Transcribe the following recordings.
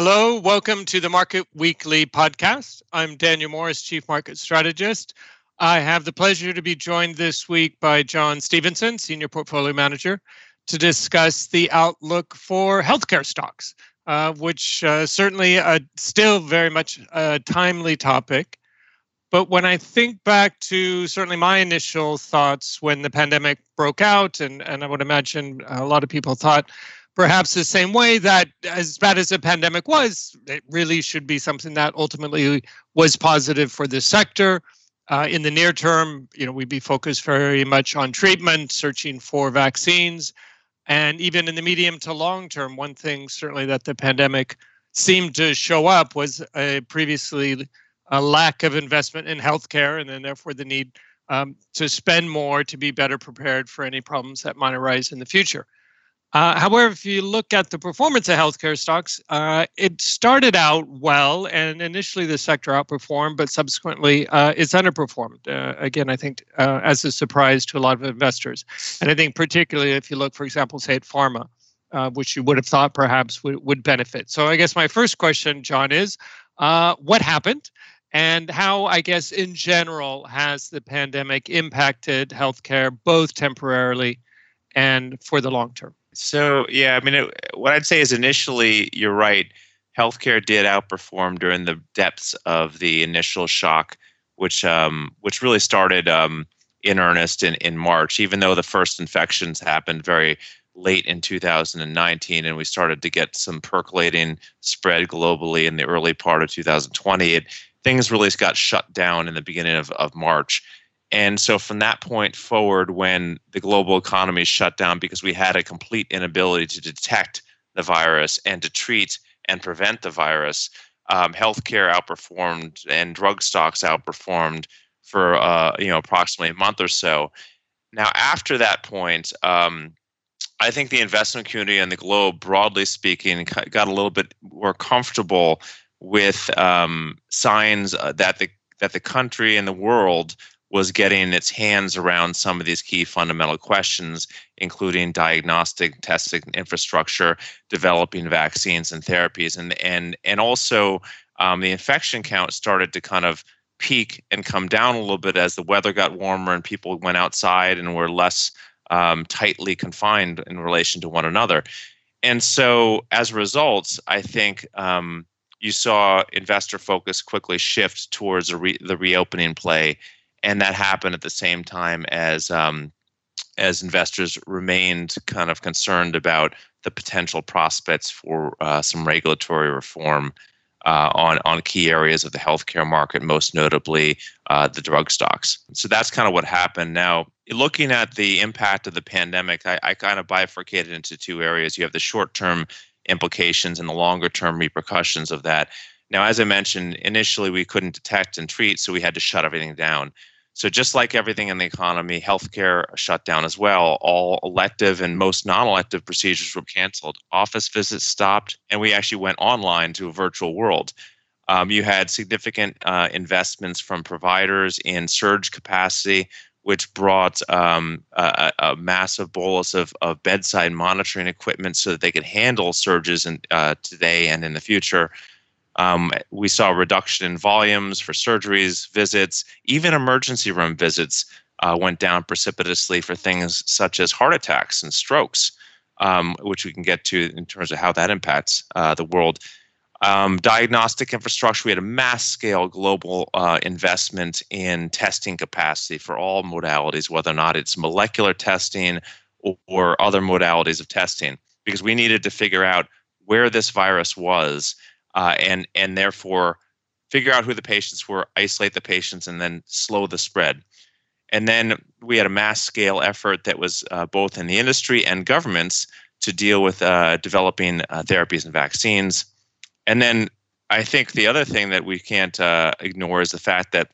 Hello, welcome to the Market Weekly podcast. I'm Daniel Morris, Chief Market Strategist. I have the pleasure to be joined this week by John Stevenson, Senior Portfolio Manager, to discuss the outlook for healthcare stocks, uh, which uh, certainly uh, still very much a timely topic. But when I think back to certainly my initial thoughts when the pandemic broke out, and, and I would imagine a lot of people thought perhaps the same way that as bad as the pandemic was, it really should be something that ultimately was positive for the sector. Uh, in the near term, you know, we'd be focused very much on treatment, searching for vaccines, and even in the medium to long term, one thing certainly that the pandemic seemed to show up was a previously a lack of investment in healthcare, and then therefore the need um, to spend more to be better prepared for any problems that might arise in the future. Uh, however, if you look at the performance of healthcare stocks, uh, it started out well, and initially the sector outperformed, but subsequently uh, it's underperformed. Uh, again, I think uh, as a surprise to a lot of investors, and I think particularly if you look, for example, say at pharma, which you would have thought perhaps would, would benefit. So, I guess my first question, John, is what happened? And how, I guess, in general, has the pandemic impacted healthcare both temporarily and for the long term? So yeah, I mean, it, what I'd say is initially you're right. Healthcare did outperform during the depths of the initial shock, which um, which really started um, in earnest in, in March. Even though the first infections happened very late in 2019, and we started to get some percolating spread globally in the early part of 2020, it, things really got shut down in the beginning of, of March. And so from that point forward, when the global economy shut down because we had a complete inability to detect the virus and to treat and prevent the virus, um, healthcare outperformed and drug stocks outperformed for uh, you know approximately a month or so. Now after that point, um, I think the investment community and the globe, broadly speaking, got a little bit more comfortable with um, signs uh, that the that the country and the world was getting its hands around some of these key fundamental questions, including diagnostic testing infrastructure, developing vaccines and therapies, and and and also um, the infection count started to kind of peak and come down a little bit as the weather got warmer and people went outside and were less um, tightly confined in relation to one another. And so, as a result, I think um, you saw investor focus quickly shift towards re- the reopening play and that happened at the same time as um, as investors remained kind of concerned about the potential prospects for uh, some regulatory reform uh, on on key areas of the healthcare market, most notably uh, the drug stocks. So that's kind of what happened. Now, looking at the impact of the pandemic, I, I kind of bifurcated into two areas. You have the short term implications and the longer term repercussions of that. Now, as I mentioned, initially we couldn't detect and treat, so we had to shut everything down. So, just like everything in the economy, healthcare shut down as well. All elective and most non elective procedures were canceled. Office visits stopped, and we actually went online to a virtual world. Um, you had significant uh, investments from providers in surge capacity, which brought um, a, a, massive bolus of, of bedside monitoring equipment so that they could handle surges in, uh, today and in the future. Um, we saw a reduction in volumes for surgeries, visits, even emergency room visits uh, went down precipitously for things such as heart attacks and strokes, um, which we can get to in terms of how that impacts uh, the world. Um, diagnostic infrastructure, we had a mass scale global uh, investment in testing capacity for all modalities, whether or not it's molecular testing or, or other modalities of testing, because we needed to figure out where this virus was uh, and and therefore figure out who the patients were, isolate the patients, and then slow the spread. And then we had a mass scale effort that was uh, both in the industry and governments to deal with uh, developing uh, therapies and vaccines. And then I think the other thing that we can't uh, ignore is the fact that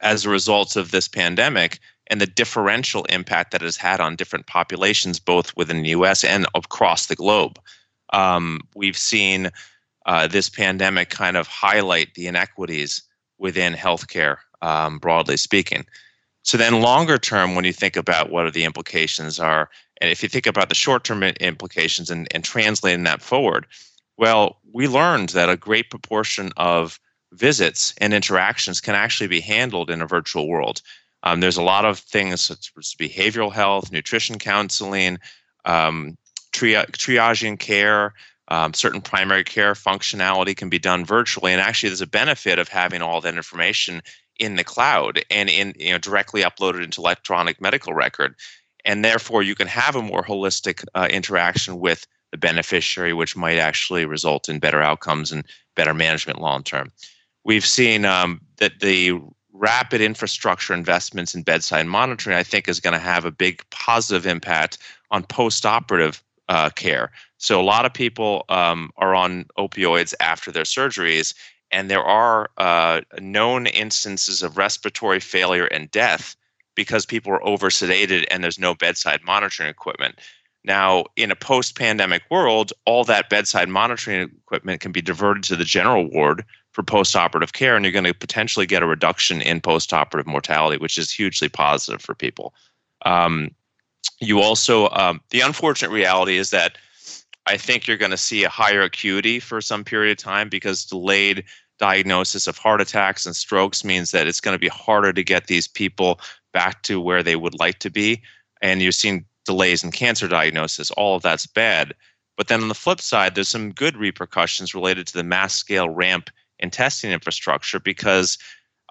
as a result of this pandemic and the differential impact that it has had on different populations, both within the US and across the globe, um, we've seen uh, this pandemic kind of highlight the inequities within healthcare, um, broadly speaking. So then, longer term, when you think about what are the implications are, and if you think about the short term implications and, and translating that forward, Well, we learned that a great proportion of visits and interactions can actually be handled in a virtual world. Um, there's a lot of things such as behavioral health, nutrition counseling, um, tri- triaging care, um, certain primary care functionality can be done virtually. And actually, there's a benefit of having all that information in the cloud and in you know directly uploaded into electronic medical record, and therefore you can have a more holistic uh, interaction with the beneficiary, which might actually result in better outcomes and better management long term. We've seen um, that the rapid infrastructure investments in bedside monitoring, I think, is going to have a big positive impact on post-operative uh, care. So a lot of people um, are on opioids after their surgeries, and there are uh, known instances of respiratory failure and death because people are over sedated and there's no bedside monitoring equipment. Now, in a post pandemic world, all that bedside monitoring equipment can be diverted to the general ward for post operative care, and you're going to potentially get a reduction in post operative mortality, which is hugely positive for people. Um, you also, um, the unfortunate reality is that I think you're going to see a higher acuity for some period of time because delayed diagnosis of heart attacks and strokes means that it's going to be harder to get these people back to where they would like to be. And you're seeing delays in cancer diagnosis. All of that's bad. But then on the flip side, there's some good repercussions related to the mass scale ramp in testing infrastructure because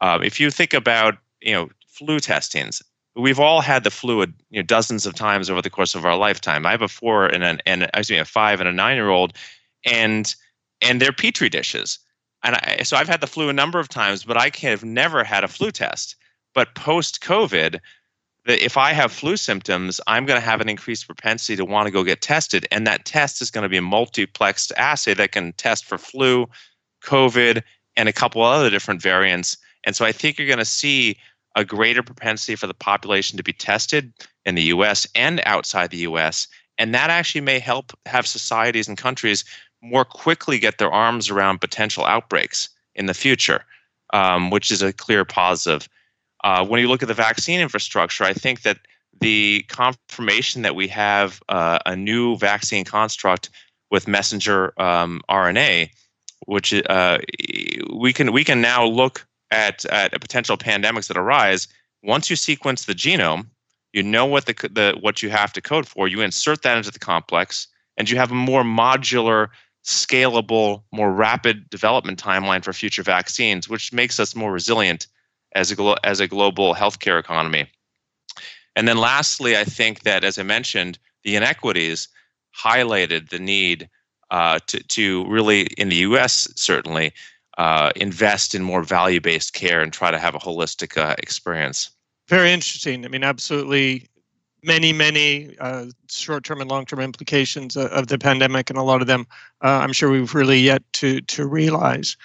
uh, if you think about you know flu testings, we've all had the flu you know, dozens of times over the course of our lifetime. I have a four and an and excuse me a five and a nine year old, and and they're petri dishes. And I, so I've had the flu a number of times, but I have never had a flu test. But post COVID, if I have flu symptoms, I'm going to have an increased propensity to want to go get tested. And that test is going to be a multiplexed assay that can test for flu, COVID, and a couple other different variants. And so I think you're going to see a greater propensity for the population to be tested in the US and outside the US. And that actually may help have societies and countries more quickly get their arms around potential outbreaks in the future, um, which is a clear positive. Uh, when you look at the vaccine infrastructure, I think that the confirmation that we have uh, a new vaccine construct with messenger um, RNA, which uh, we can we can now look at at potential pandemics that arise. Once you sequence the genome, you know what the, the what you have to code for. You insert that into the complex, and you have a more modular, scalable, more rapid development timeline for future vaccines, which makes us more resilient as a, glo- as a global healthcare economy. And then lastly, I think that, as I mentioned, the inequities highlighted the need uh, to, to really, in the US certainly, uh, invest in more value based care and try to have a holistic uh, experience. Very interesting. I mean, absolutely many, many uh, short term and long term implications of the pandemic, and a lot of them uh, I'm sure we've really yet to, to realize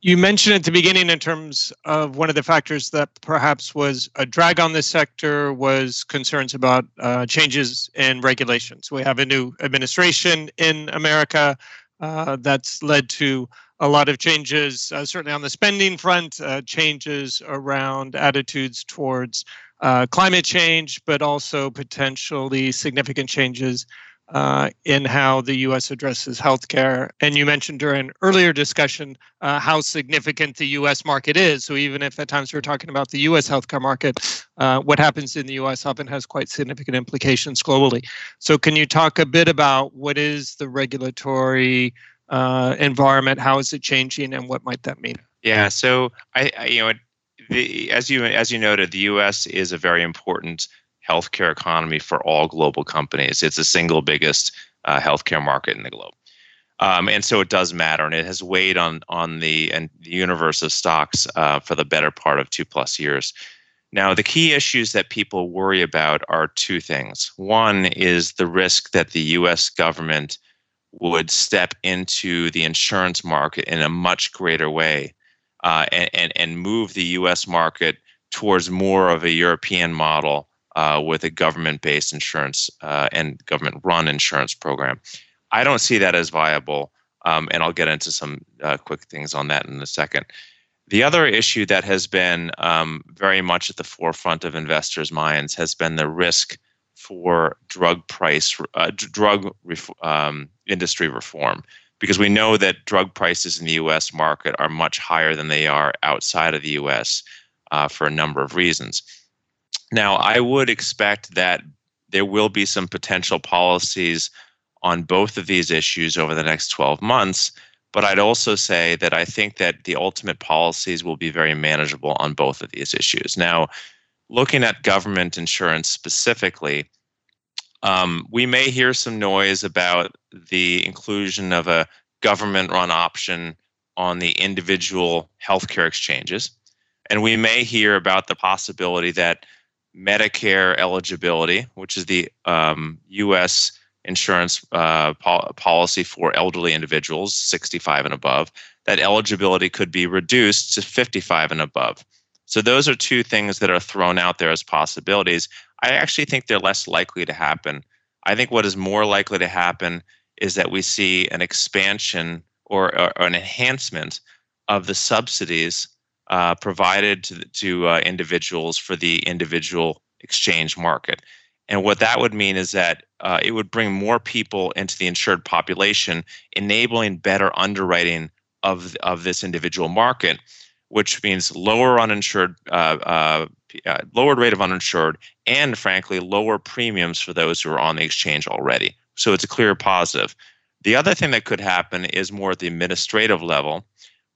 you mentioned at the beginning in terms of one of the factors that perhaps was a drag on this sector was concerns about uh, changes in regulations. We have a new administration in America uh, that's led to a lot of changes, uh, certainly on the spending front, uh, changes around attitudes towards uh, climate change, but also potentially significant changes uh, in how the U.S. addresses healthcare. And you mentioned during earlier discussion uh, how significant the U.S. market is. So even if at times we're talking about the U.S. healthcare market, uh, what happens in the U.S. often has quite significant implications globally. So can you talk a bit about what is the regulatory uh, environment? How is it changing, and what might that mean? Yeah. So I, I you know. The, as you as you noted, the U.S. is a very important healthcare economy for all global companies. It's the single biggest uh, healthcare market in the globe. Um, and so it does matter, and it has weighed on on the and the universe of stocks uh, for the better part of two plus years. Now, the key issues that people worry about are two things. One is the risk that the U.S. government would step into the insurance market in a much greater way uh, and, and, and move the U.S. market towards more of a European model uh, with a government based insurance uh, and government run insurance program. I don't see that as viable, um, and I'll get into some uh, quick things on that in a second. The other issue that has been um, very much at the forefront of investors' minds has been the risk for drug price, uh, drug ref- um, industry reform. because we know that drug prices in the US market are much higher than they are outside of the US uh, for a number of reasons. Now, I would expect that there will be some potential policies on both of these issues over the next 12 months. But I'd also say that I think that the ultimate policies will be very manageable on both of these issues. Now, looking at government insurance specifically, um, we may hear some noise about the inclusion of a government run option on the individual healthcare exchanges. And we may hear about the possibility that Medicare eligibility, which is the um, US insurance uh, po- policy for elderly individuals 65 and above, that eligibility could be reduced to 55 and above. So those are two things that are thrown out there as possibilities. I actually think they're less likely to happen. I think what is more likely to happen is that we see an expansion or, or an enhancement of the subsidies uh, provided to, to uh, individuals for the individual exchange market. And what that would mean is that uh, it would bring more people into the insured population, enabling better underwriting of, of this individual market, which means lower uninsured, uh, uh, uh, lowered rate of uninsured, and frankly, lower premiums for those who are on the exchange already. So it's a clear positive. The other thing that could happen is more at the administrative level,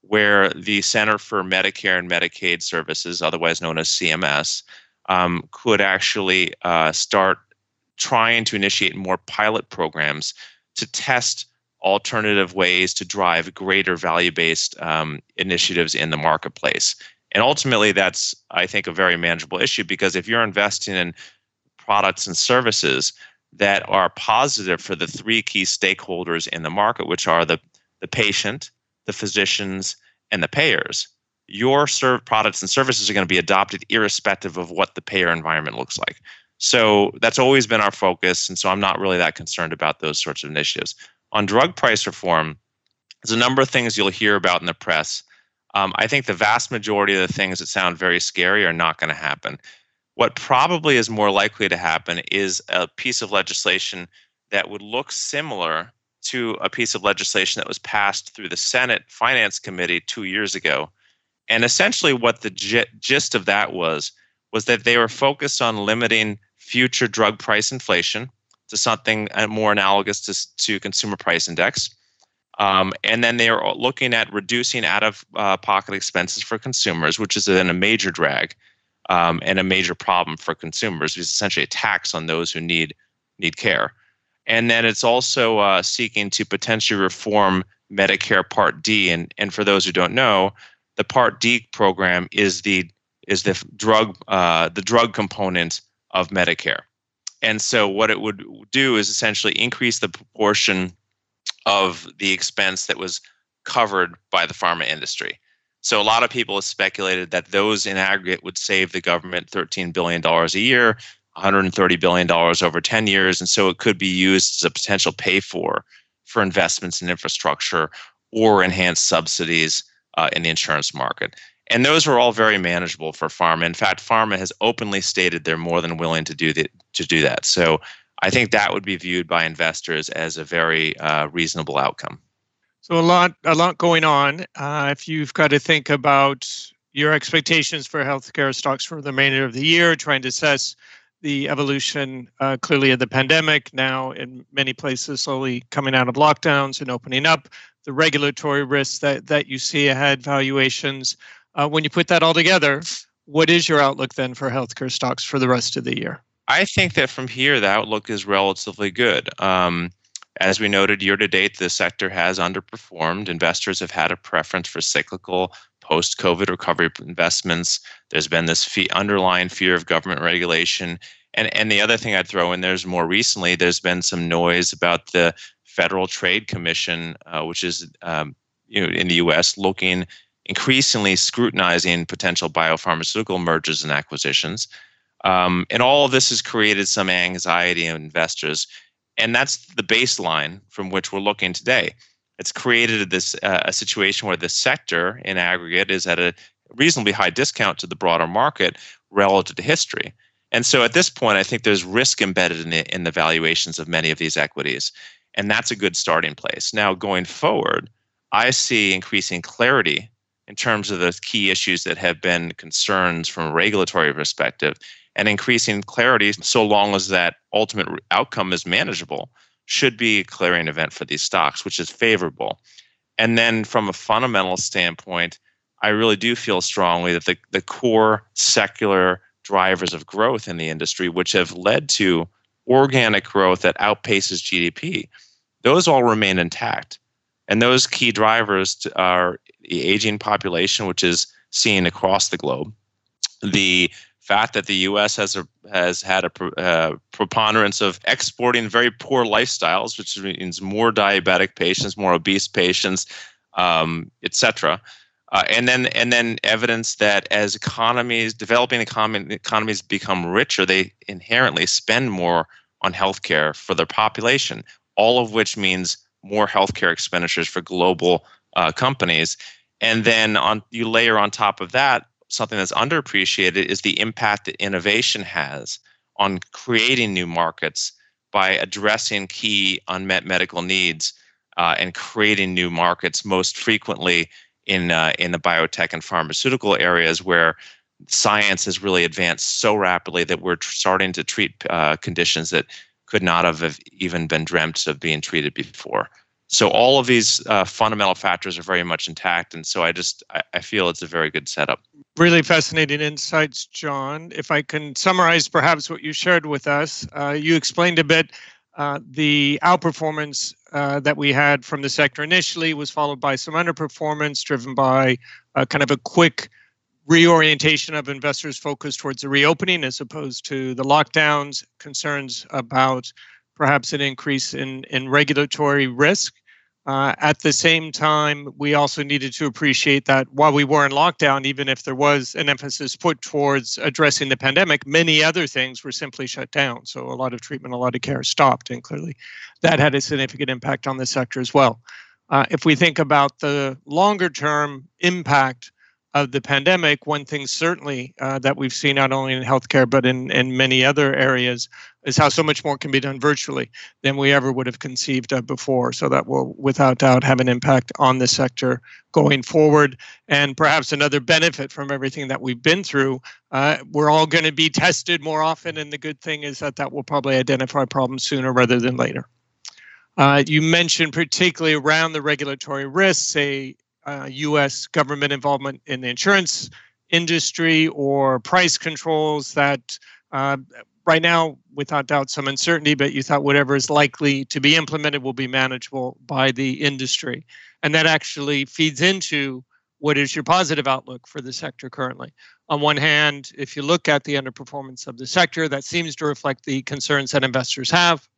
where the Center for Medicare and Medicaid Services, otherwise known as CMS, um, could actually uh, start trying to initiate more pilot programs to test alternative ways to drive greater value based um, initiatives in the marketplace. And ultimately, that's, I think, a very manageable issue because if you're investing in products and services that are positive for the three key stakeholders in the market, which are the, the patient, the physicians, and the payers, your products and services are going to be adopted irrespective of what the payer environment looks like. So that's always been our focus. And so I'm not really that concerned about those sorts of initiatives. On drug price reform, there's a number of things you'll hear about in the press. Um, I think the vast majority of the things that sound very scary are not going to happen. What probably is more likely to happen is a piece of legislation that would look similar to a piece of legislation that was passed through the Senate Finance Committee two years ago and essentially, what the gist of that was was that they were focused on limiting future drug price inflation to something uh, more analogous to, to consumer price index. Um, and then they are looking at reducing out of uh, pocket expenses for consumers, which is then a major drag um, and a major problem for consumers. It's essentially a tax on those who need need care. And then it's also uh, seeking to potentially reform Medicare Part D. And, and for those who don't know, the Part D program is the is the drug uh, the drug component of Medicare, and so what it would do is essentially increase the proportion of the expense that was covered by the pharma industry. So a lot of people have speculated that those in aggregate would save the government $13 billion a year, $130 billion over 10 years. And so it could be used as a potential pay for for investments in infrastructure or enhanced subsidies uh, in the insurance market. And those are all very manageable for pharma. In fact, pharma has openly stated they're more than willing to do, the, to do that. So I think that would be viewed by investors as a very uh, reasonable outcome. So a lot, a lot going on. Uh, if you've got to think about your expectations for healthcare stocks for the remainder of the year, trying to assess the evolution uh, clearly of the pandemic now in many places slowly coming out of lockdowns and opening up the regulatory risks that, that you see ahead, valuations. Uh, when you put that all together, what is your outlook then for healthcare stocks for the rest of the year? I think that from here, the outlook is relatively good. Um, as we noted, year to date, the sector has underperformed. Investors have had a preference for cyclical post COVID recovery investments. There's been this fee, underlying fear of government regulation. And, and the other thing I'd throw in there is more recently, there's been some noise about the Federal Trade Commission, uh, which is um, you know in the U.S. looking increasingly scrutinizing potential biopharmaceutical mergers and acquisitions. Um, and all of this has created some anxiety in investors. And that's the baseline from which we're looking today. It's created this uh, a situation where the sector in aggregate is at a reasonably high discount to the broader market relative to history. And so at this point, I think there's risk embedded in the, in the valuations of many of these equities. And that's a good starting place. Now, going forward, I see increasing clarity in terms of the key issues that have been concerns from a regulatory perspective and increasing clarity so long as that ultimate outcome is manageable should be a clearing event for these stocks which is favorable. And then from a fundamental standpoint i really do feel strongly that the, the core secular drivers of growth in the industry which have led to organic growth that outpaces gdp those all remain intact. And those key drivers are the aging population, which is seen across the globe, the fact that the U.S. has a, has had a uh, preponderance of exporting very poor lifestyles, which means more diabetic patients, more obese patients, um, etc. Uh, and then and then evidence that as economies, developing economies become richer, they inherently spend more on healthcare for their population. All of which means more healthcare expenditures for global uh, companies. And then on you layer on top of that something that's underappreciated is the impact that innovation has on creating new markets by addressing key unmet medical needs uh, and creating new markets most frequently in uh, in the biotech and pharmaceutical areas where science has really advanced so rapidly that we're tr- starting to treat uh, conditions that could not have even been dreamt of being treated before. So all of these uh, fundamental factors are very much intact, and so I just I, I feel it's a very good setup. Really fascinating insights, John. If I can summarize perhaps what you shared with us, uh, you explained a bit uh, the outperformance uh, that we had from the sector initially was followed by some underperformance driven by uh, kind of a quick reorientation of investors' focused towards the reopening as opposed to the lockdowns, concerns about perhaps an increase in, in regulatory risk. Uh, at the same time, we also needed to appreciate that while we were in lockdown, even if there was an emphasis put towards addressing the pandemic, many other things were simply shut down. So a lot of treatment, a lot of care stopped, and clearly that had a significant impact on the sector as well. Uh, if we think about the longer term impact of the pandemic, one thing certainly uh, that we've seen not only in healthcare but in, in many other areas is how so much more can be done virtually than we ever would have conceived of before. So that will, without doubt, have an impact on the sector going forward. And perhaps another benefit from everything that we've been through, uh, we're all going to be tested more often. And the good thing is that that will probably identify problems sooner rather than later. Uh, you mentioned particularly around the regulatory risks, say uh, U.S. government involvement in the insurance industry or price controls that uh, right now, without doubt, some uncertainty, but you thought whatever is likely to be implemented will be manageable by the industry. And that actually feeds into what is your positive outlook for the sector currently. On one hand, if you look at the underperformance of the sector, that seems to reflect the concerns that investors have.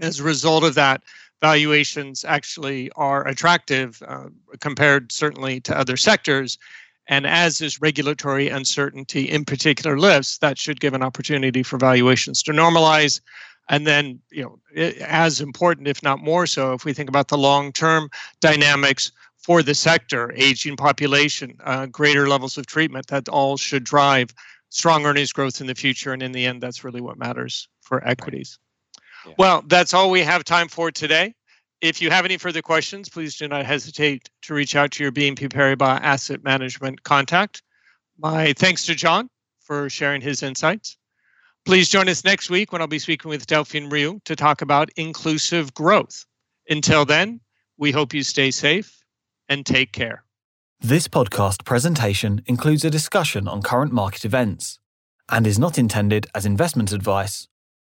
As a result of that, valuations actually are attractive uh, compared certainly to other sectors. And as this regulatory uncertainty in particular lifts, that should give an opportunity for valuations to normalize. And then, you know, as important, if not more so, if we think about the long-term dynamics for the sector, aging population, uh, greater levels of treatment, that all should drive strong earnings growth in the future. And in the end, that's really what matters for equities. Yeah. Well, that's all we have time for today. If you have any further questions, please do not hesitate to reach out to your BNP Paribas Asset Management contact. My thanks to John for sharing his insights. Please join us next week when I'll be speaking with Delphine Rieu to talk about inclusive growth. Until then, we hope you stay safe and take care. This podcast presentation includes a discussion on current market events and is not intended as investment advice